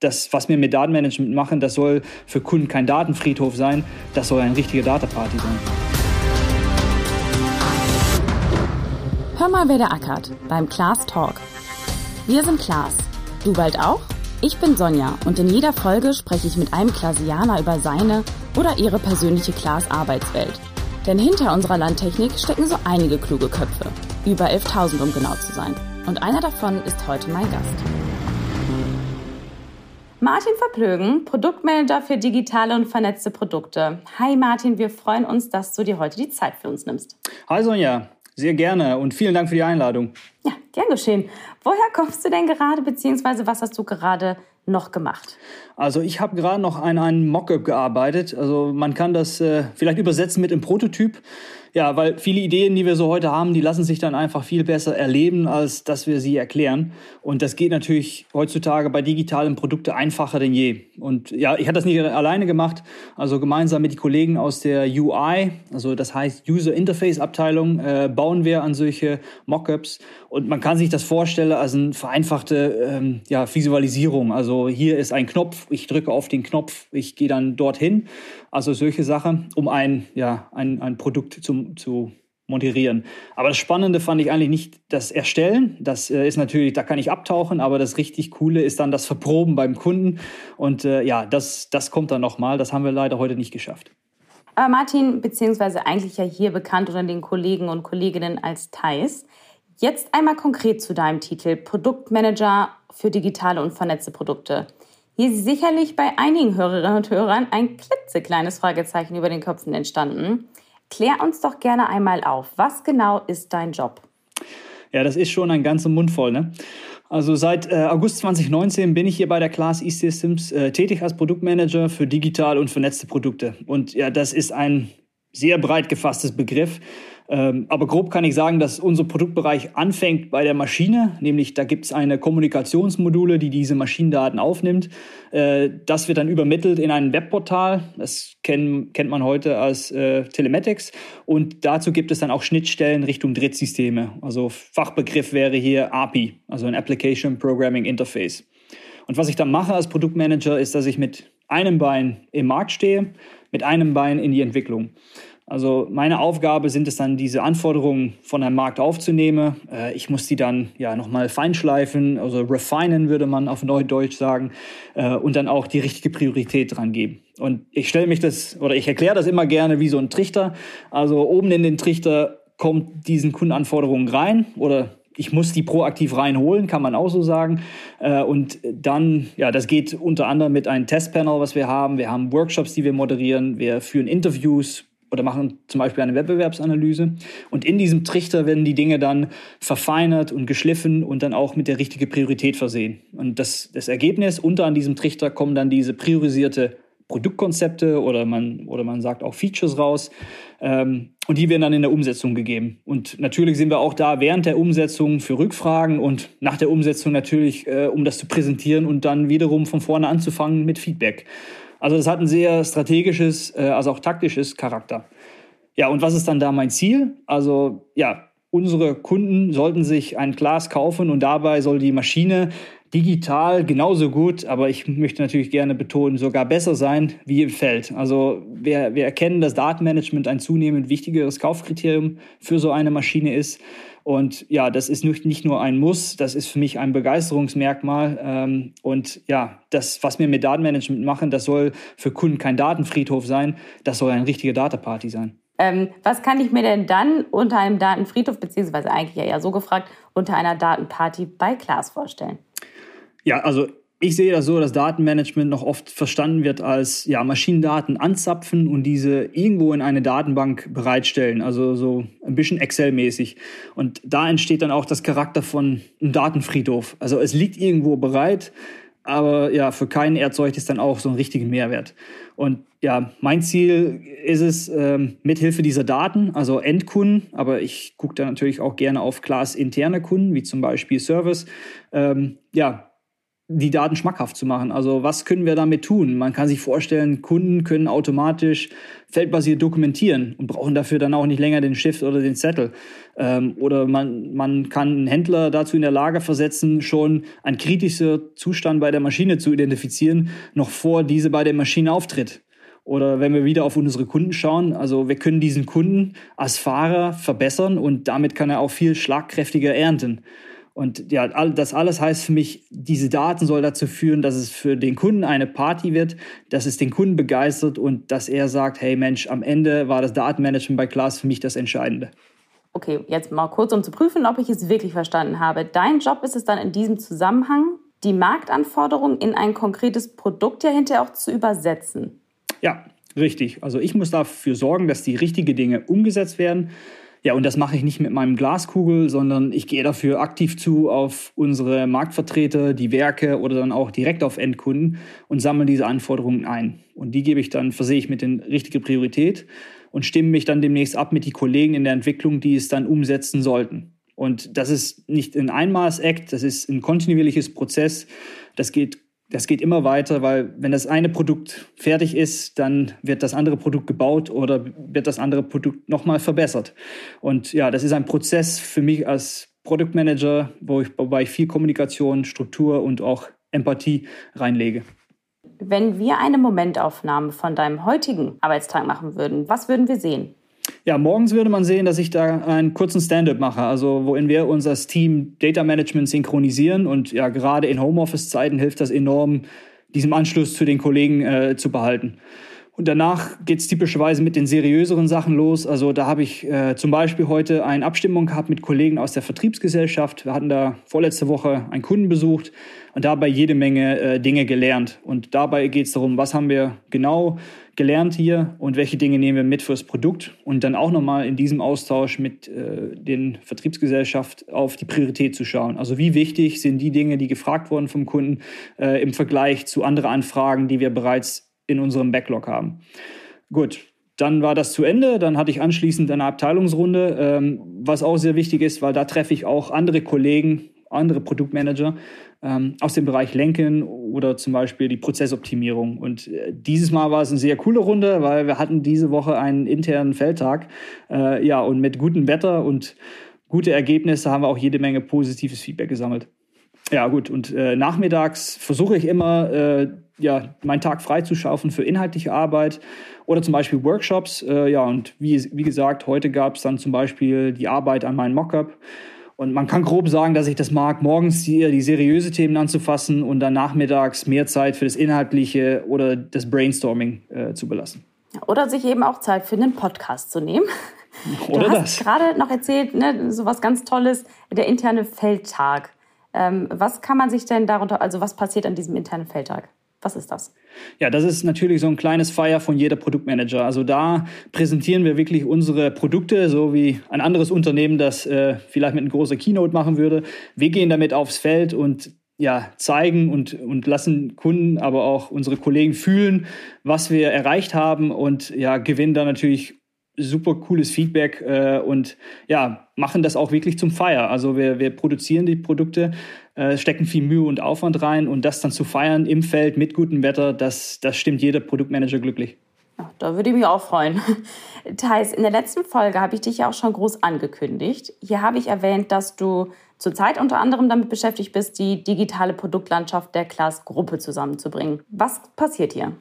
das, was wir mit Datenmanagement machen, das soll für Kunden kein Datenfriedhof sein, das soll eine richtige Dataparty sein. Hör mal, wer der ackert beim Class Talk. Wir sind Klaas. Du bald auch? Ich bin Sonja und in jeder Folge spreche ich mit einem Klasianer über seine oder ihre persönliche Klaas-Arbeitswelt. Denn hinter unserer Landtechnik stecken so einige kluge Köpfe. Über 11.000, um genau zu sein. Und einer davon ist heute mein Gast. Martin Verplögen, Produktmanager für digitale und vernetzte Produkte. Hi Martin, wir freuen uns, dass du dir heute die Zeit für uns nimmst. Hi Sonja, sehr gerne und vielen Dank für die Einladung. Ja, gern geschehen. Woher kommst du denn gerade, beziehungsweise was hast du gerade noch gemacht? Also ich habe gerade noch an einem Mockup gearbeitet. Also man kann das äh, vielleicht übersetzen mit einem Prototyp. Ja, weil viele Ideen, die wir so heute haben, die lassen sich dann einfach viel besser erleben, als dass wir sie erklären. Und das geht natürlich heutzutage bei digitalen Produkten einfacher denn je. Und ja, ich habe das nicht alleine gemacht, also gemeinsam mit den Kollegen aus der UI, also das heißt User Interface Abteilung, äh, bauen wir an solche Mockups. Und man kann sich das vorstellen als eine vereinfachte ähm, ja, Visualisierung. Also hier ist ein Knopf, ich drücke auf den Knopf, ich gehe dann dorthin. Also solche Sachen, um ein, ja, ein, ein Produkt zu, zu moderieren. Aber das Spannende fand ich eigentlich nicht das Erstellen. Das äh, ist natürlich, da kann ich abtauchen, aber das richtig Coole ist dann das Verproben beim Kunden. Und äh, ja, das, das kommt dann nochmal. Das haben wir leider heute nicht geschafft. Aber Martin, beziehungsweise eigentlich ja hier bekannt unter den Kollegen und Kolleginnen als Thais. Jetzt einmal konkret zu deinem Titel, Produktmanager für digitale und vernetzte Produkte. Hier ist sicherlich bei einigen Hörerinnen und Hörern ein klitzekleines Fragezeichen über den Köpfen entstanden. Klär uns doch gerne einmal auf. Was genau ist dein Job? Ja, das ist schon ein ganzer Mund voll. Ne? Also seit äh, August 2019 bin ich hier bei der Class E-Systems äh, tätig als Produktmanager für digital und vernetzte Produkte. Und ja, das ist ein sehr breit gefasstes Begriff. Ähm, aber grob kann ich sagen, dass unser Produktbereich anfängt bei der Maschine, nämlich da gibt es eine Kommunikationsmodule, die diese Maschinendaten aufnimmt. Äh, das wird dann übermittelt in ein Webportal, das kennt, kennt man heute als äh, Telematics. Und dazu gibt es dann auch Schnittstellen Richtung Drittsysteme. Also Fachbegriff wäre hier API, also ein Application Programming Interface. Und was ich dann mache als Produktmanager, ist, dass ich mit einem Bein im Markt stehe, mit einem Bein in die Entwicklung. Also meine Aufgabe sind es dann, diese Anforderungen von einem Markt aufzunehmen. Äh, ich muss die dann ja nochmal feinschleifen, also refinen würde man auf Neudeutsch sagen, äh, und dann auch die richtige Priorität dran geben. Und ich stelle mich das, oder ich erkläre das immer gerne wie so ein Trichter. Also oben in den Trichter kommt diesen Kundenanforderungen rein oder ich muss die proaktiv reinholen, kann man auch so sagen. Äh, und dann, ja, das geht unter anderem mit einem Testpanel, was wir haben. Wir haben Workshops, die wir moderieren. Wir führen Interviews oder machen zum Beispiel eine Wettbewerbsanalyse. Und in diesem Trichter werden die Dinge dann verfeinert und geschliffen und dann auch mit der richtigen Priorität versehen. Und das, das Ergebnis unter an diesem Trichter kommen dann diese priorisierte Produktkonzepte oder man, oder man sagt auch Features raus. Ähm, und die werden dann in der Umsetzung gegeben. Und natürlich sind wir auch da während der Umsetzung für Rückfragen und nach der Umsetzung natürlich, äh, um das zu präsentieren und dann wiederum von vorne anzufangen mit Feedback. Also das hat ein sehr strategisches, äh, also auch taktisches Charakter. Ja, und was ist dann da mein Ziel? Also ja, unsere Kunden sollten sich ein Glas kaufen und dabei soll die Maschine digital genauso gut, aber ich möchte natürlich gerne betonen, sogar besser sein wie im Feld. Also wir, wir erkennen, dass Datenmanagement ein zunehmend wichtigeres Kaufkriterium für so eine Maschine ist. Und ja, das ist nicht nur ein Muss, das ist für mich ein Begeisterungsmerkmal. Ähm, und ja, das, was wir mit Datenmanagement machen, das soll für Kunden kein Datenfriedhof sein, das soll eine richtige Dataparty sein. Ähm, was kann ich mir denn dann unter einem Datenfriedhof, beziehungsweise eigentlich ja eher so gefragt, unter einer Datenparty bei Klaas vorstellen? Ja, also ich sehe das so, dass Datenmanagement noch oft verstanden wird als ja, Maschinendaten anzapfen und diese irgendwo in eine Datenbank bereitstellen, also so ein bisschen Excel-mäßig. Und da entsteht dann auch das Charakter von einem Datenfriedhof. Also es liegt irgendwo bereit, aber ja, für keinen erzeugt es dann auch so einen richtigen Mehrwert. Und ja, mein Ziel ist es, ähm, mithilfe dieser Daten, also Endkunden, aber ich gucke da natürlich auch gerne auf Class interne Kunden, wie zum Beispiel Service, ähm, ja, die Daten schmackhaft zu machen. Also was können wir damit tun? Man kann sich vorstellen, Kunden können automatisch feldbasiert dokumentieren und brauchen dafür dann auch nicht länger den Stift oder den Zettel. Ähm, oder man, man kann einen Händler dazu in der Lage versetzen, schon ein kritischer Zustand bei der Maschine zu identifizieren, noch vor diese bei der Maschine auftritt. Oder wenn wir wieder auf unsere Kunden schauen, also wir können diesen Kunden als Fahrer verbessern und damit kann er auch viel schlagkräftiger ernten. Und ja, das alles heißt für mich, diese Daten soll dazu führen, dass es für den Kunden eine Party wird, dass es den Kunden begeistert und dass er sagt, hey Mensch, am Ende war das Datenmanagement bei Klaas für mich das Entscheidende. Okay, jetzt mal kurz, um zu prüfen, ob ich es wirklich verstanden habe. Dein Job ist es dann in diesem Zusammenhang, die Marktanforderungen in ein konkretes Produkt ja hinterher auch zu übersetzen. Ja, richtig. Also ich muss dafür sorgen, dass die richtigen Dinge umgesetzt werden ja, und das mache ich nicht mit meinem Glaskugel, sondern ich gehe dafür aktiv zu auf unsere Marktvertreter, die Werke oder dann auch direkt auf Endkunden und sammle diese Anforderungen ein. Und die gebe ich dann, versehe ich mit den richtigen Priorität und stimme mich dann demnächst ab mit den Kollegen in der Entwicklung, die es dann umsetzen sollten. Und das ist nicht ein Einmals-Act, das ist ein kontinuierliches Prozess. Das geht das geht immer weiter, weil wenn das eine Produkt fertig ist, dann wird das andere Produkt gebaut oder wird das andere Produkt nochmal verbessert. Und ja, das ist ein Prozess für mich als Product Manager, wo ich, wobei ich viel Kommunikation, Struktur und auch Empathie reinlege. Wenn wir eine Momentaufnahme von deinem heutigen Arbeitstag machen würden, was würden wir sehen? Ja, morgens würde man sehen, dass ich da einen kurzen Stand-up mache, also wohin wir unser Team Data Management synchronisieren und ja, gerade in Homeoffice-Zeiten hilft das enorm, diesen Anschluss zu den Kollegen äh, zu behalten. Und danach geht es typischerweise mit den seriöseren Sachen los. Also da habe ich äh, zum Beispiel heute eine Abstimmung gehabt mit Kollegen aus der Vertriebsgesellschaft. Wir hatten da vorletzte Woche einen Kunden besucht und dabei jede Menge äh, Dinge gelernt. Und dabei geht es darum, was haben wir genau gelernt hier und welche Dinge nehmen wir mit fürs Produkt. Und dann auch nochmal in diesem Austausch mit äh, den Vertriebsgesellschaft auf die Priorität zu schauen. Also wie wichtig sind die Dinge, die gefragt wurden vom Kunden äh, im Vergleich zu anderen Anfragen, die wir bereits in unserem Backlog haben. Gut, dann war das zu Ende. Dann hatte ich anschließend eine Abteilungsrunde, ähm, was auch sehr wichtig ist, weil da treffe ich auch andere Kollegen, andere Produktmanager ähm, aus dem Bereich Lenken oder zum Beispiel die Prozessoptimierung. Und äh, dieses Mal war es eine sehr coole Runde, weil wir hatten diese Woche einen internen Feldtag. Äh, ja, und mit gutem Wetter und gute Ergebnisse haben wir auch jede Menge positives Feedback gesammelt. Ja, gut. Und äh, nachmittags versuche ich immer, äh, ja, meinen Tag freizuschaufen für inhaltliche Arbeit oder zum Beispiel Workshops. Äh, ja, und wie, wie gesagt, heute gab es dann zum Beispiel die Arbeit an meinem Mockup. Und man kann grob sagen, dass ich das mag, morgens die, die seriöse Themen anzufassen und dann nachmittags mehr Zeit für das Inhaltliche oder das Brainstorming äh, zu belassen. Oder sich eben auch Zeit für einen Podcast zu nehmen. Oder du hast gerade noch erzählt, ne, so was ganz Tolles, der interne Feldtag. Ähm, was kann man sich denn darunter, also was passiert an diesem internen Feldtag? Was ist das? Ja, das ist natürlich so ein kleines Feier von jeder Produktmanager. Also da präsentieren wir wirklich unsere Produkte, so wie ein anderes Unternehmen das äh, vielleicht mit einer großen Keynote machen würde. Wir gehen damit aufs Feld und ja, zeigen und, und lassen Kunden, aber auch unsere Kollegen fühlen, was wir erreicht haben und ja, gewinnen dann natürlich super cooles Feedback äh, und ja, machen das auch wirklich zum Feier. Also wir, wir produzieren die Produkte, äh, stecken viel Mühe und Aufwand rein und das dann zu feiern im Feld mit gutem Wetter, das, das stimmt jeder Produktmanager glücklich. Ja, da würde ich mich auch freuen. Thais, in der letzten Folge habe ich dich ja auch schon groß angekündigt. Hier habe ich erwähnt, dass du zurzeit unter anderem damit beschäftigt bist, die digitale Produktlandschaft der Klaas-Gruppe zusammenzubringen. Was passiert hier?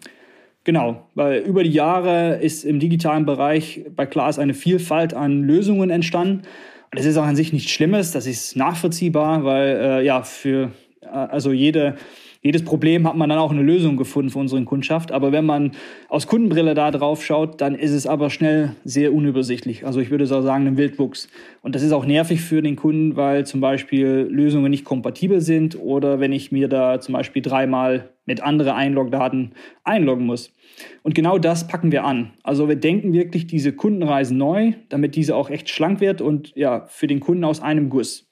Genau, weil über die Jahre ist im digitalen Bereich bei Klaas eine Vielfalt an Lösungen entstanden. Und das ist auch an sich nichts Schlimmes, das ist nachvollziehbar, weil äh, ja für äh, also jede jedes Problem hat man dann auch eine Lösung gefunden für unsere Kundschaft. Aber wenn man aus Kundenbrille da drauf schaut, dann ist es aber schnell sehr unübersichtlich. Also ich würde so sagen, ein Wildwuchs. Und das ist auch nervig für den Kunden, weil zum Beispiel Lösungen nicht kompatibel sind oder wenn ich mir da zum Beispiel dreimal mit anderen Einlogdaten einloggen muss. Und genau das packen wir an. Also wir denken wirklich diese Kundenreise neu, damit diese auch echt schlank wird und ja, für den Kunden aus einem Guss.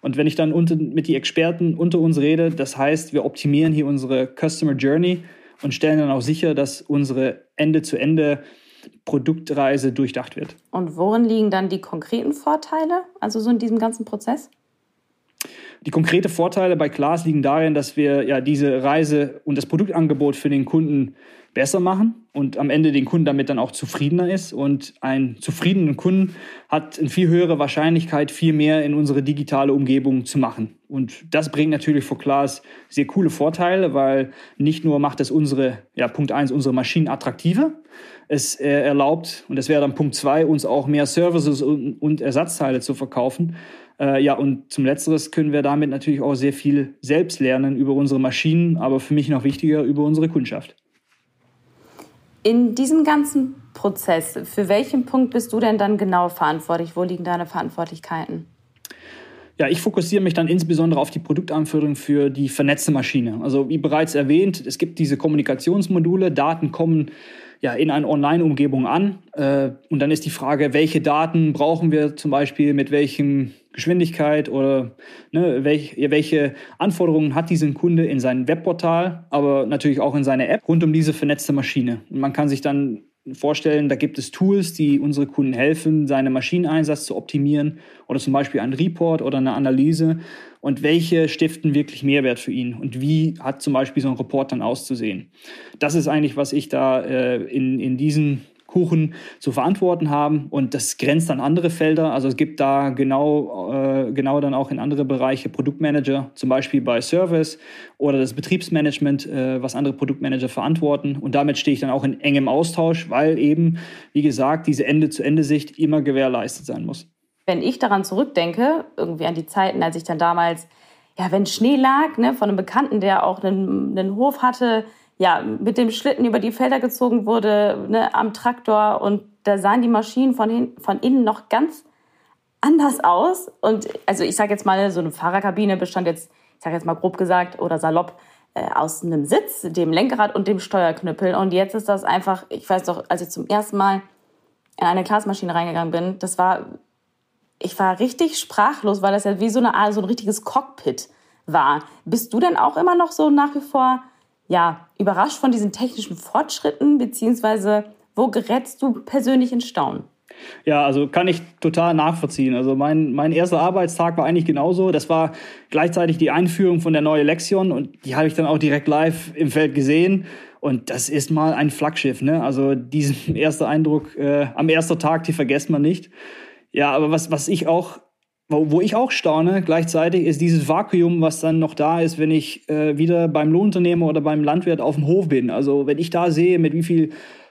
Und wenn ich dann unter, mit den Experten unter uns rede, das heißt, wir optimieren hier unsere Customer Journey und stellen dann auch sicher, dass unsere Ende-zu-Ende Produktreise durchdacht wird. Und worin liegen dann die konkreten Vorteile, also so in diesem ganzen Prozess? Die konkrete Vorteile bei Klaas liegen darin, dass wir ja diese Reise und das Produktangebot für den Kunden besser machen und am Ende den Kunden damit dann auch zufriedener ist. Und ein zufriedenen Kunden hat eine viel höhere Wahrscheinlichkeit, viel mehr in unsere digitale Umgebung zu machen. Und das bringt natürlich für Klaas sehr coole Vorteile, weil nicht nur macht es unsere, ja, Punkt eins unsere Maschinen attraktiver, es äh, erlaubt, und das wäre dann Punkt zwei uns auch mehr Services und, und Ersatzteile zu verkaufen. Äh, ja, und zum Letzteres können wir damit natürlich auch sehr viel selbst lernen über unsere Maschinen, aber für mich noch wichtiger über unsere Kundschaft. In diesem ganzen Prozess, für welchen Punkt bist du denn dann genau verantwortlich? Wo liegen deine Verantwortlichkeiten? Ja, ich fokussiere mich dann insbesondere auf die Produktanführung für die vernetzte Maschine. Also wie bereits erwähnt, es gibt diese Kommunikationsmodule, Daten kommen ja, in einer Online-Umgebung an. Äh, und dann ist die Frage, welche Daten brauchen wir zum Beispiel, mit welchem Geschwindigkeit oder ne, welch, welche Anforderungen hat diesen Kunde in seinem Webportal, aber natürlich auch in seiner App rund um diese vernetzte Maschine. Und man kann sich dann vorstellen, da gibt es Tools, die unsere Kunden helfen, seinen Maschineneinsatz zu optimieren oder zum Beispiel ein Report oder eine Analyse und welche stiften wirklich Mehrwert für ihn und wie hat zum Beispiel so ein Report dann auszusehen. Das ist eigentlich, was ich da äh, in, in diesen Kuchen zu verantworten haben. Und das grenzt an andere Felder. Also es gibt da genau, äh, genau dann auch in andere Bereiche Produktmanager, zum Beispiel bei Service oder das Betriebsmanagement, äh, was andere Produktmanager verantworten. Und damit stehe ich dann auch in engem Austausch, weil eben, wie gesagt, diese Ende-zu-Ende-Sicht immer gewährleistet sein muss. Wenn ich daran zurückdenke, irgendwie an die Zeiten, als ich dann damals, ja, wenn Schnee lag, ne, von einem Bekannten, der auch einen, einen Hof hatte, ja, mit dem Schlitten über die Felder gezogen wurde, ne, am Traktor und da sahen die Maschinen von, hin, von innen noch ganz anders aus. Und also ich sage jetzt mal, so eine Fahrerkabine bestand jetzt, ich sage jetzt mal grob gesagt oder salopp, äh, aus einem Sitz, dem Lenkrad und dem Steuerknüppel. Und jetzt ist das einfach, ich weiß doch, als ich zum ersten Mal in eine Glasmaschine reingegangen bin, das war, ich war richtig sprachlos, weil das ja wie so, eine, so ein richtiges Cockpit war. Bist du denn auch immer noch so nach wie vor ja, überrascht von diesen technischen Fortschritten, beziehungsweise wo gerätst du persönlich in Staunen? Ja, also kann ich total nachvollziehen. Also mein, mein erster Arbeitstag war eigentlich genauso. Das war gleichzeitig die Einführung von der neuen Lexion und die habe ich dann auch direkt live im Feld gesehen. Und das ist mal ein Flaggschiff, ne? Also diesen ersten Eindruck äh, am ersten Tag, die vergisst man nicht. Ja, aber was, was ich auch wo ich auch staune gleichzeitig, ist dieses Vakuum, was dann noch da ist, wenn ich äh, wieder beim Lohnunternehmer oder beim Landwirt auf dem Hof bin. Also wenn ich da sehe, mit wie viel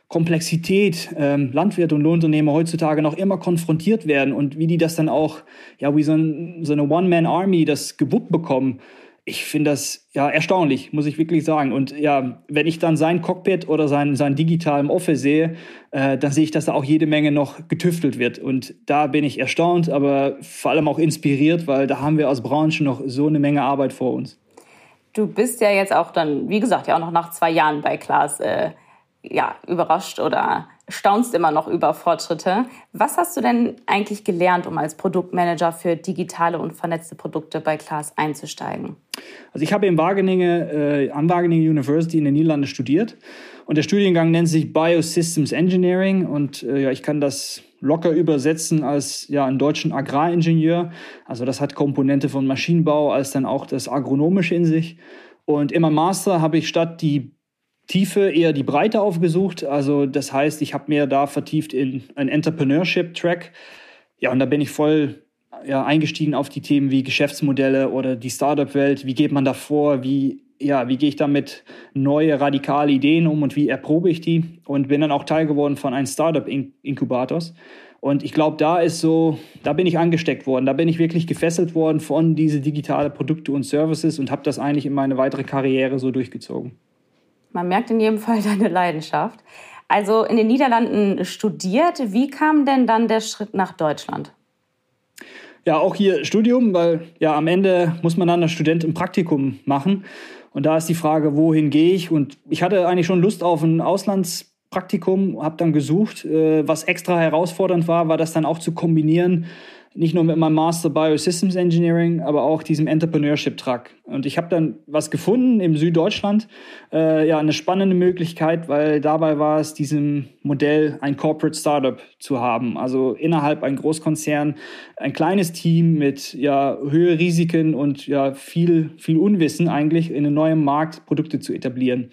Komplexität ähm, Landwirte und Lohnunternehmer heutzutage noch immer konfrontiert werden und wie die das dann auch, ja, wie so, ein, so eine One-Man-Army das gewuppt bekommen ich finde das ja erstaunlich, muss ich wirklich sagen. Und ja, wenn ich dann sein Cockpit oder sein, sein digitalen Office sehe, äh, dann sehe ich, dass da auch jede Menge noch getüftelt wird. Und da bin ich erstaunt, aber vor allem auch inspiriert, weil da haben wir als Branche noch so eine Menge Arbeit vor uns. Du bist ja jetzt auch dann, wie gesagt, ja auch noch nach zwei Jahren bei Klaas äh, ja, überrascht oder staunst immer noch über Fortschritte. Was hast du denn eigentlich gelernt, um als Produktmanager für digitale und vernetzte Produkte bei Klaas einzusteigen? Also ich habe in Wageningen, äh, an Wageningen University in den Niederlanden studiert und der Studiengang nennt sich Biosystems Engineering und äh, ja, ich kann das locker übersetzen als ja einen deutschen Agraringenieur. Also das hat Komponente von Maschinenbau als dann auch das agronomische in sich. Und meinem Master habe ich statt die Tiefe eher die Breite aufgesucht. Also das heißt, ich habe mir da vertieft in einen Entrepreneurship-Track. Ja, und da bin ich voll ja, eingestiegen auf die Themen wie Geschäftsmodelle oder die Startup-Welt. Wie geht man da vor? Wie, ja, wie gehe ich damit neue, radikale Ideen um und wie erprobe ich die? Und bin dann auch Teil geworden von einem Startup-Inkubators. Und ich glaube, da ist so, da bin ich angesteckt worden. Da bin ich wirklich gefesselt worden von diese digitale Produkte und Services und habe das eigentlich in meine weitere Karriere so durchgezogen. Man merkt in jedem Fall deine Leidenschaft. Also in den Niederlanden studiert. Wie kam denn dann der Schritt nach Deutschland? Ja, auch hier Studium, weil ja am Ende muss man dann als Student ein Praktikum machen. Und da ist die Frage, wohin gehe ich? Und ich hatte eigentlich schon Lust auf ein Auslandspraktikum, habe dann gesucht. Äh, was extra herausfordernd war, war das dann auch zu kombinieren nicht nur mit meinem Master Biosystems Engineering, aber auch diesem Entrepreneurship-Track. Und ich habe dann was gefunden im Süddeutschland, äh, ja, eine spannende Möglichkeit, weil dabei war es, diesem Modell ein Corporate Startup zu haben. Also innerhalb ein Großkonzern, ein kleines Team mit ja, höhe Risiken und ja, viel, viel Unwissen eigentlich in einem neuen Markt Produkte zu etablieren.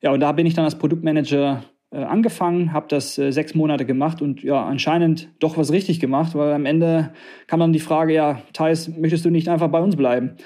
Ja, und da bin ich dann als Produktmanager angefangen, habe das äh, sechs Monate gemacht und ja, anscheinend doch was richtig gemacht, weil am Ende kam dann die Frage, ja, Thais, möchtest du nicht einfach bei uns bleiben?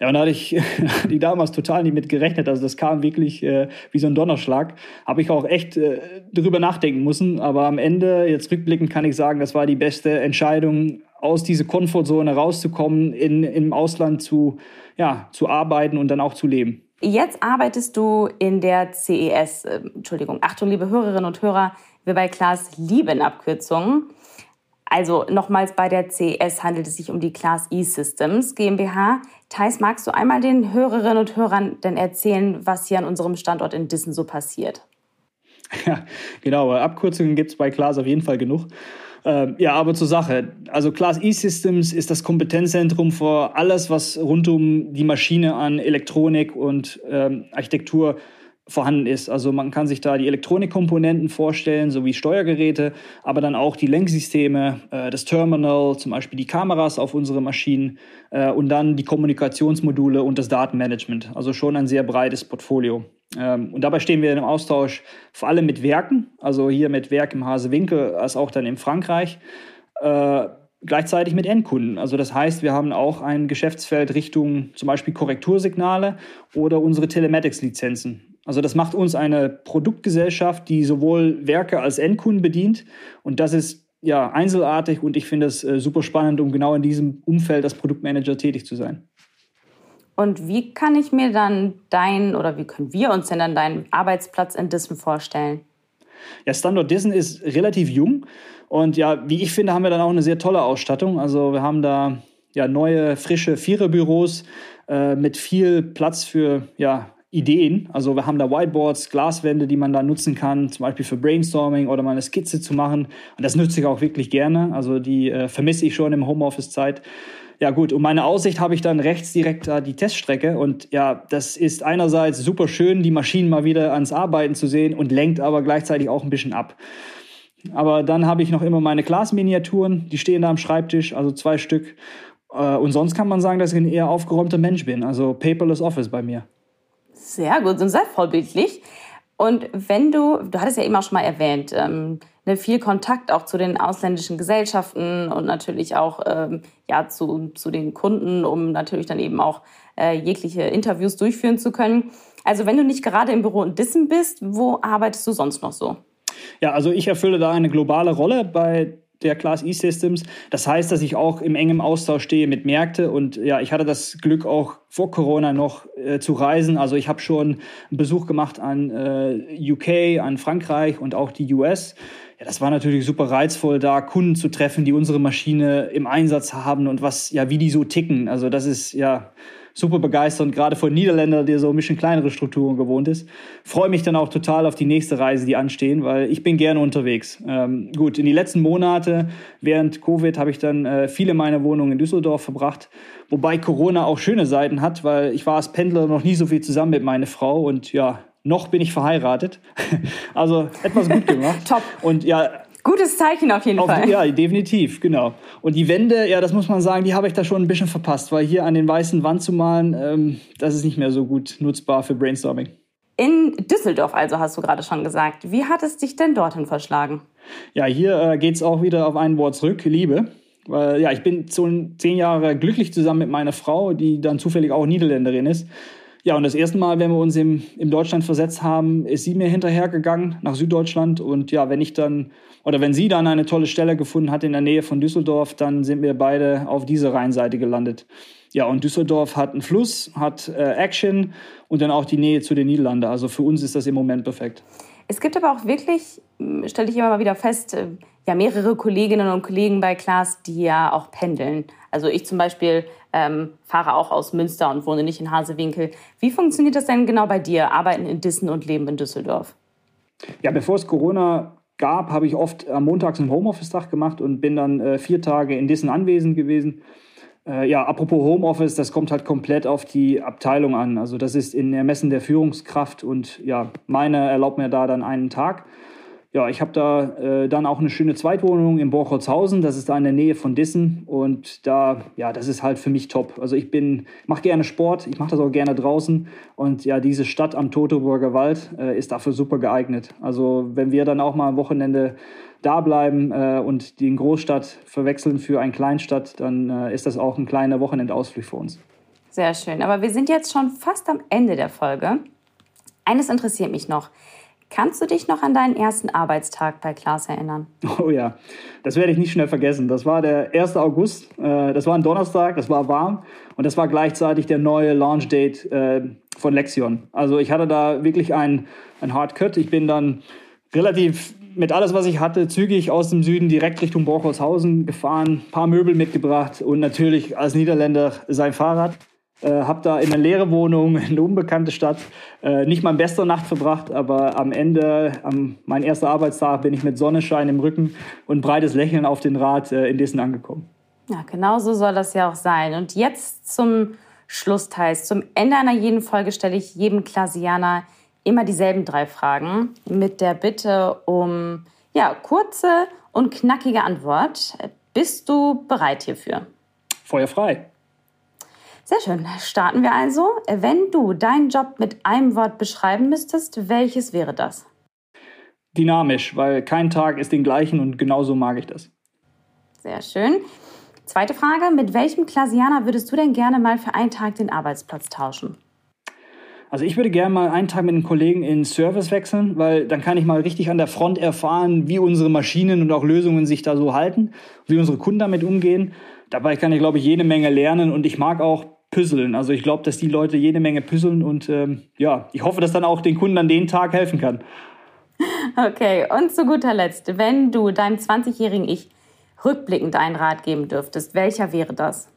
Ja, und da hatte ich die damals total nicht mit gerechnet. Also das kam wirklich äh, wie so ein Donnerschlag. Habe ich auch echt äh, drüber nachdenken müssen. Aber am Ende, jetzt rückblickend, kann ich sagen, das war die beste Entscheidung, aus dieser Komfortzone rauszukommen, in, im Ausland zu, ja, zu arbeiten und dann auch zu leben. Jetzt arbeitest du in der CES, äh, Entschuldigung, Achtung, liebe Hörerinnen und Hörer, wir bei Klaas lieben Abkürzungen. Also nochmals bei der CES handelt es sich um die Class E-Systems GmbH. Thais, magst du einmal den Hörerinnen und Hörern denn erzählen, was hier an unserem Standort in Dissen so passiert? Ja, genau. Abkürzungen gibt es bei Klaas auf jeden Fall genug. Ähm, ja, aber zur Sache. Also Class E-Systems ist das Kompetenzzentrum für alles, was rund um die Maschine an Elektronik und ähm, Architektur vorhanden ist. Also man kann sich da die Elektronikkomponenten vorstellen, sowie Steuergeräte, aber dann auch die Lenksysteme, äh, das Terminal, zum Beispiel die Kameras auf unsere Maschinen äh, und dann die Kommunikationsmodule und das Datenmanagement. Also schon ein sehr breites Portfolio. Ähm, und dabei stehen wir im Austausch vor allem mit Werken, also hier mit Werk im Hasewinkel, als auch dann in Frankreich, äh, gleichzeitig mit Endkunden. Also das heißt, wir haben auch ein Geschäftsfeld Richtung zum Beispiel Korrektursignale oder unsere Telematics-Lizenzen. Also das macht uns eine Produktgesellschaft, die sowohl Werke als Endkunden bedient. Und das ist ja einzelartig und ich finde es äh, super spannend, um genau in diesem Umfeld als Produktmanager tätig zu sein. Und wie kann ich mir dann dein oder wie können wir uns denn dann deinen Arbeitsplatz in Dissen vorstellen? Ja, Standort Dissen ist relativ jung und ja, wie ich finde, haben wir dann auch eine sehr tolle Ausstattung. Also wir haben da ja neue, frische Viererbüros äh, mit viel Platz für ja, Ideen. Also wir haben da Whiteboards, Glaswände, die man da nutzen kann, zum Beispiel für Brainstorming oder mal eine Skizze zu machen. Und das nutze ich auch wirklich gerne. Also die äh, vermisse ich schon im Homeoffice-Zeit. Ja gut, und meine Aussicht habe ich dann rechts direkt da die Teststrecke. Und ja, das ist einerseits super schön, die Maschinen mal wieder ans Arbeiten zu sehen und lenkt aber gleichzeitig auch ein bisschen ab. Aber dann habe ich noch immer meine Glasminiaturen, die stehen da am Schreibtisch, also zwei Stück. Äh, und sonst kann man sagen, dass ich ein eher aufgeräumter Mensch bin. Also paperless Office bei mir. Sehr gut und sehr vorbildlich. Und wenn du, du hattest ja eben auch schon mal erwähnt, ähm, ne, viel Kontakt auch zu den ausländischen Gesellschaften und natürlich auch ähm, ja, zu, zu den Kunden, um natürlich dann eben auch äh, jegliche Interviews durchführen zu können. Also wenn du nicht gerade im Büro in Dissen bist, wo arbeitest du sonst noch so? Ja, also ich erfülle da eine globale Rolle bei der Class E-Systems. Das heißt, dass ich auch im engen Austausch stehe mit Märkte und ja, ich hatte das Glück auch vor Corona noch äh, zu reisen. Also ich habe schon einen Besuch gemacht an äh, UK, an Frankreich und auch die US. Ja, das war natürlich super reizvoll, da Kunden zu treffen, die unsere Maschine im Einsatz haben und was, ja, wie die so ticken. Also das ist ja super begeisternd, gerade von Niederländer, der so ein bisschen kleinere Strukturen gewohnt ist. Freue mich dann auch total auf die nächste Reise, die anstehen, weil ich bin gerne unterwegs. Ähm, gut, in die letzten Monate während Covid habe ich dann äh, viele meiner Wohnungen in Düsseldorf verbracht, wobei Corona auch schöne Seiten hat, weil ich war als Pendler noch nie so viel zusammen mit meiner Frau und ja, noch bin ich verheiratet. also etwas gut gemacht. Top. Und ja, Gutes Zeichen auf jeden auf, Fall. Ja, definitiv, genau. Und die Wände, ja, das muss man sagen, die habe ich da schon ein bisschen verpasst, weil hier an den weißen Wand zu malen, ähm, das ist nicht mehr so gut nutzbar für Brainstorming. In Düsseldorf also, hast du gerade schon gesagt. Wie hat es dich denn dorthin verschlagen? Ja, hier äh, geht es auch wieder auf ein Wort zurück, Liebe. Weil, ja, ich bin so zehn Jahre glücklich zusammen mit meiner Frau, die dann zufällig auch Niederländerin ist. Ja, und das erste Mal, wenn wir uns im, im Deutschland versetzt haben, ist sie mir hinterhergegangen nach Süddeutschland. Und ja, wenn ich dann, oder wenn sie dann eine tolle Stelle gefunden hat in der Nähe von Düsseldorf, dann sind wir beide auf diese Rheinseite gelandet. Ja, und Düsseldorf hat einen Fluss, hat äh, Action und dann auch die Nähe zu den Niederlanden. Also für uns ist das im Moment perfekt. Es gibt aber auch wirklich, stelle ich immer mal wieder fest, äh, ja mehrere Kolleginnen und Kollegen bei Klaas, die ja auch pendeln. Also ich zum Beispiel ähm, fahre auch aus Münster und wohne nicht in Hasewinkel. Wie funktioniert das denn genau bei dir? Arbeiten in Dissen und leben in Düsseldorf? Ja, bevor es Corona gab, habe ich oft am Montags einen Homeoffice-Tag gemacht und bin dann äh, vier Tage in dessen anwesend gewesen. Äh, ja, apropos Homeoffice, das kommt halt komplett auf die Abteilung an. Also das ist in Ermessen der Führungskraft und ja, meine erlaubt mir da dann einen Tag ja, ich habe da äh, dann auch eine schöne Zweitwohnung in Borchholzhausen. Das ist da in der Nähe von Dissen. Und da, ja, das ist halt für mich top. Also ich bin, mache gerne Sport, ich mache das auch gerne draußen. Und ja, diese Stadt am Totoburger Wald äh, ist dafür super geeignet. Also wenn wir dann auch mal am Wochenende da bleiben äh, und die Großstadt verwechseln für eine Kleinstadt, dann äh, ist das auch ein kleiner Wochenendausflug für uns. Sehr schön. Aber wir sind jetzt schon fast am Ende der Folge. Eines interessiert mich noch. Kannst du dich noch an deinen ersten Arbeitstag bei Klaas erinnern? Oh ja, das werde ich nicht schnell vergessen. Das war der 1. August, äh, das war ein Donnerstag, das war warm und das war gleichzeitig der neue Launch-Date äh, von Lexion. Also ich hatte da wirklich ein, ein Hard Cut. Ich bin dann relativ mit alles, was ich hatte, zügig aus dem Süden direkt Richtung Borchholzhausen gefahren, ein paar Möbel mitgebracht und natürlich als Niederländer sein Fahrrad. Äh, habe da in einer leeren Wohnung, in eine unbekannte Stadt, äh, nicht meine beste Nacht verbracht, aber am Ende, am, mein erster Arbeitstag, bin ich mit Sonnenschein im Rücken und breites Lächeln auf den Rad äh, in Dessen angekommen. Ja, genau so soll das ja auch sein. Und jetzt zum Schlussteil. Zum Ende einer jeden Folge stelle ich jedem Klasianer immer dieselben drei Fragen mit der Bitte um ja, kurze und knackige Antwort. Bist du bereit hierfür? Feuer frei. Sehr schön. Starten wir also. Wenn du deinen Job mit einem Wort beschreiben müsstest, welches wäre das? Dynamisch, weil kein Tag ist den gleichen und genauso mag ich das. Sehr schön. Zweite Frage. Mit welchem Klasianer würdest du denn gerne mal für einen Tag den Arbeitsplatz tauschen? Also ich würde gerne mal einen Tag mit einem Kollegen in Service wechseln, weil dann kann ich mal richtig an der Front erfahren, wie unsere Maschinen und auch Lösungen sich da so halten, wie unsere Kunden damit umgehen. Dabei kann ich, glaube ich, jede Menge lernen und ich mag auch puzzeln. Also ich glaube, dass die Leute jede Menge puzzeln und ähm, ja, ich hoffe, dass dann auch den Kunden an den Tag helfen kann. Okay, und zu guter Letzt, wenn du deinem 20-jährigen Ich rückblickend einen Rat geben dürftest, welcher wäre das?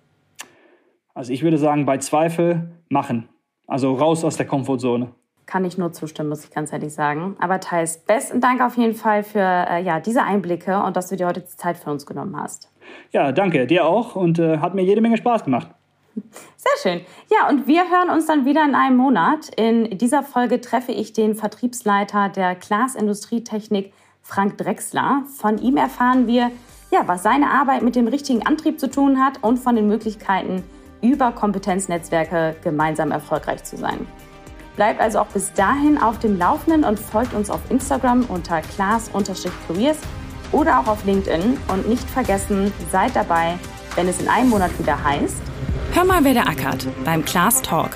Also ich würde sagen, bei Zweifel machen. Also raus aus der Komfortzone. Kann ich nur zustimmen, muss ich ganz ehrlich sagen. Aber Thais, besten Dank auf jeden Fall für äh, ja, diese Einblicke und dass du dir heute Zeit für uns genommen hast. Ja, danke, dir auch und äh, hat mir jede Menge Spaß gemacht. Sehr schön. Ja, und wir hören uns dann wieder in einem Monat. In dieser Folge treffe ich den Vertriebsleiter der Glas Industrietechnik, Frank Drexler. Von ihm erfahren wir, ja, was seine Arbeit mit dem richtigen Antrieb zu tun hat und von den Möglichkeiten, über Kompetenznetzwerke gemeinsam erfolgreich zu sein. Bleibt also auch bis dahin auf dem Laufenden und folgt uns auf Instagram unter class-careers oder auch auf LinkedIn. Und nicht vergessen, seid dabei, wenn es in einem Monat wieder heißt, Hör mal, wer der ackert beim Class Talk.